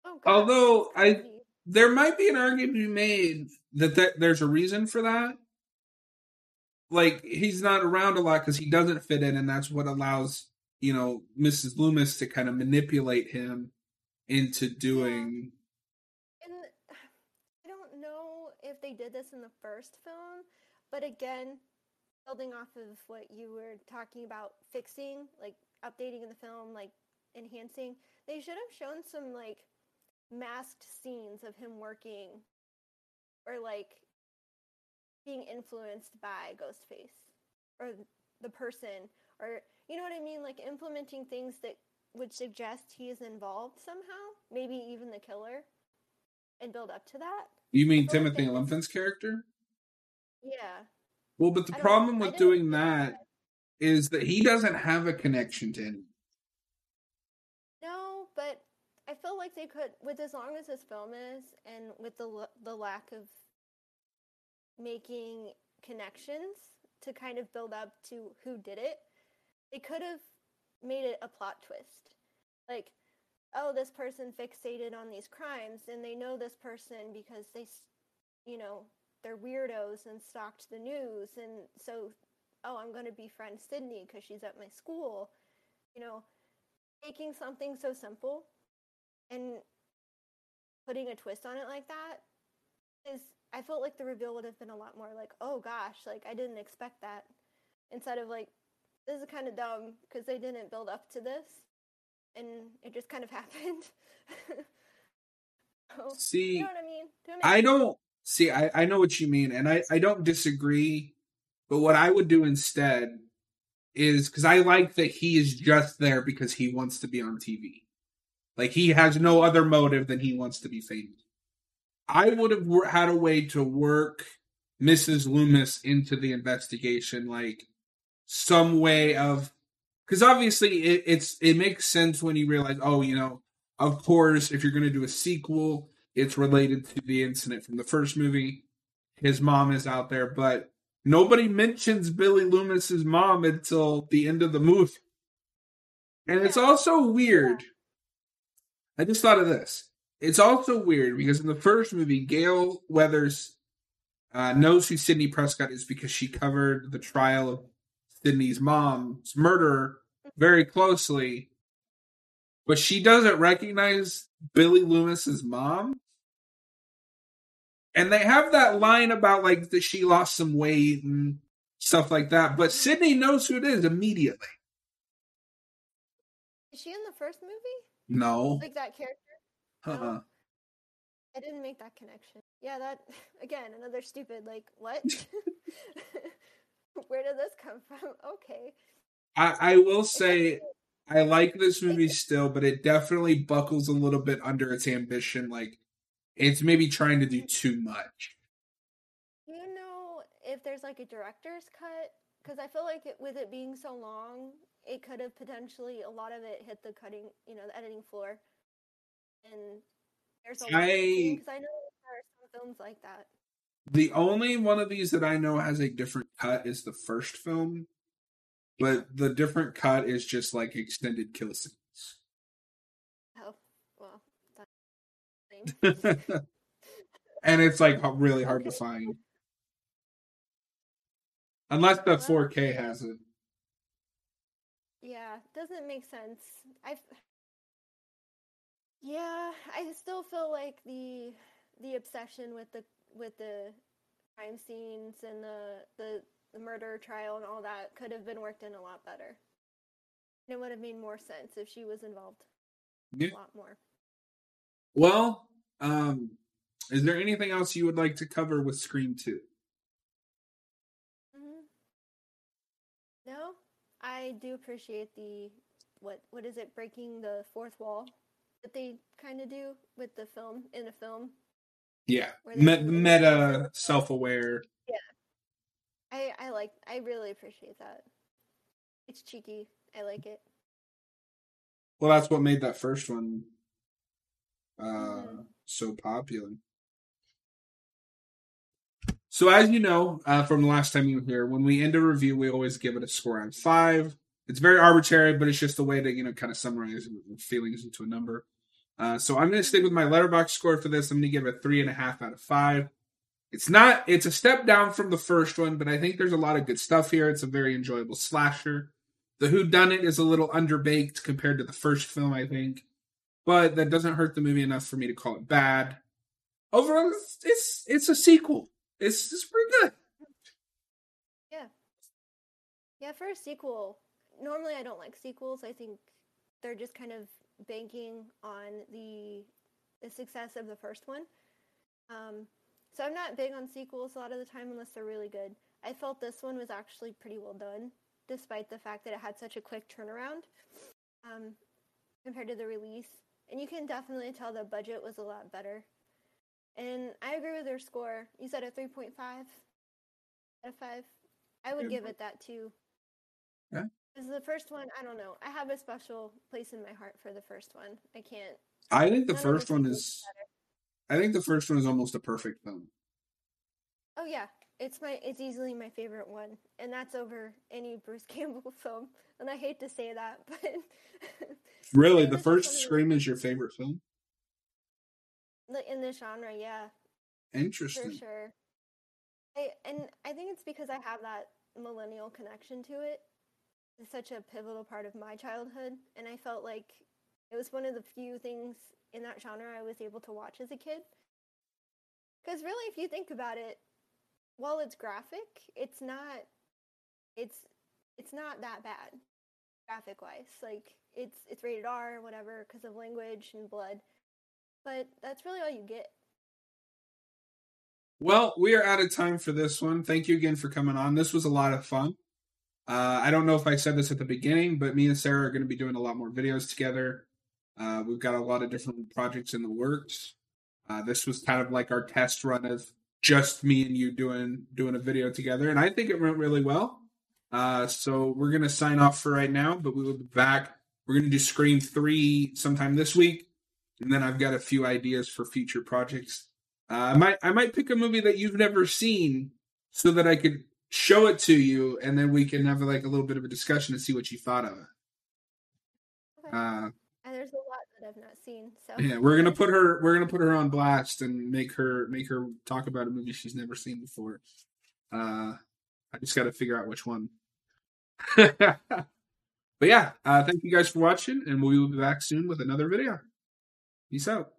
oh god. Although I- There might be an argument to be made that, that there's a reason for that. Like he's not around a lot because he doesn't fit in, and that's what allows you know Mrs. Loomis to kind of manipulate him into doing. And I don't know if they did this in the first film, but again, building off of what you were talking about fixing, like updating in the film, like enhancing, they should have shown some like masked scenes of him working or like being influenced by Ghostface or the person or you know what I mean like implementing things that would suggest he is involved somehow, maybe even the killer and build up to that. You mean I feel like Timothy they- character? Yeah. Well, but the problem with doing that is that he doesn't have a connection to anyone. No, but I feel like they could, with as long as this film is, and with the the lack of making connections to kind of build up to who did it, they could have made it a plot twist. Like, oh, this person fixated on these crimes, and they know this person because they, you know, they're weirdos and stalked the news, and so, oh, I'm going to befriend Sidney because she's at my school. You know, taking something so simple and putting a twist on it like that is I felt like the reveal would have been a lot more like, oh gosh, like I didn't expect that. Instead of like, this is kind of dumb because they didn't build up to this and it just kind of happened. So, See, you know what I mean? Do it I don't see. I, I know what you mean, and I, I don't disagree. But what I would do instead is because I like that he is just there because he wants to be on TV. Like he has no other motive than he wants to be famous. I would have had a way to work Mrs. Loomis into the investigation, like some way of because obviously it, it's it makes sense when you realize, oh, you know, of course, if you're going to do a sequel, it's related to the incident from the first movie. His mom is out there, but nobody mentions Billy Loomis's mom until the end of the movie. And it's also weird. I just thought of this. It's also weird because in the first movie, Gale Weathers uh, knows who Sidney Prescott is because she covered the trial of Sidney's mom's murder very closely but she doesn't recognize Billy Loomis's mom. And they have that line about like that she lost some weight and stuff like that. But mm-hmm. Sidney knows who it is immediately. Is she in the first movie? No. Like that character? Uh-uh. I didn't make that connection. Yeah, that again, another stupid like what? Where did this come from? Okay. I, I will say I like this movie still, but it definitely buckles a little bit under its ambition. Like it's maybe trying to do too much. Do you know if there's like a director's cut? Because I feel like it, with it being so long, it could have potentially a lot of it hit the cutting, you know, the editing floor. And there's a lot because I know there are some films like that. The only one of these that I know has a different cut is the first film, but the different cut is just like extended kill scenes. Well, that's thing. and it's like really hard to find. Unless the 4K has it. Yeah, doesn't make sense. I Yeah, I still feel like the the obsession with the with the crime scenes and the the, the murder trial and all that could have been worked in a lot better. It would have made more sense if she was involved Yeah. a lot more. Well, um, is there anything else you would like to cover with Scream 2? hmm No, I do appreciate the what what is it breaking the fourth wall that they kind of do with the film in a film. Yeah. Me- meta, self aware. Yeah, I I like I really appreciate that. It's cheeky. I like it. Well, that's what made that first one uh, Mhm. So popular. So, as you know uh, from the last time you were here, when we end a review, we always give it a score on five. It's very arbitrary, but it's just a way to you know kind of summarize feelings into a number. Uh, so I'm going to stick with my Letterboxd score for this. I'm going to give it three and a half out of five. It's not. It's a step down from the first one, but I think there's a lot of good stuff here. It's a very enjoyable slasher. The Who Done It is a little underbaked compared to the first film, I think, but that doesn't hurt the movie enough for me to call it bad. Overall, it's it's, it's a sequel. It's it's pretty good. Yeah, yeah. for a sequel, normally I don't like sequels. I think they're just kind of banking on the the success of the first one. Um, so I'm not big on sequels a lot of the time unless they're really good. I felt this one was actually pretty well done, despite the fact that it had such a quick turnaround um, compared to the release. And you can definitely tell the budget was a lot better. And I agree with their score. You said a 3.5 out of 5. I would Yeah. give it that too. Yeah. Because the first one, I don't know. I have a special place in my heart for the first one. I can't. I think the first one is. better. I think the first one is almost a perfect film. Oh yeah, it's my. It's easily my favorite one, and that's over any Bruce Campbell film. And I hate to say that, but Really, the first Scream is your favorite film? in this genre, yeah, Interesting. for sure. I and I think it's because I have that millennial connection to it. It's such a pivotal part of my childhood, and I felt like it was one of the few things in that genre I was able to watch as a kid. Because really, if you think about it, while it's graphic, it's not. It's it's not that bad, graphic wise. Like it's it's rated R or whatever because of language and blood, but that's really all you get. Well, we are out of time for this one. Thank you again for coming on. This was a lot of fun. Uh, I don't know if I said this at the beginning, but me and Sarah are going to be doing a lot more videos together. Uh, we've got a lot of different projects in the works. Uh, this was kind of like our test run of just me and you doing doing a video together, and I think it went really well. Uh, so we're to sign off for right now, but we will be back. We're to do Scream three sometime this week, and then I've got a few ideas for future projects. Uh, I might I might pick a movie that you've never seen so that I could show it to you, and then we can have like a little bit of a discussion to see what you thought of it. Okay. Uh, and there's a lot that I've not seen. So yeah, we're gonna put her we're gonna put her on blast and make her make her talk about a movie she's never seen before. Uh, I just got to figure out which one. but yeah, uh, thank you guys for watching, and we will be back soon with another video. Peace out.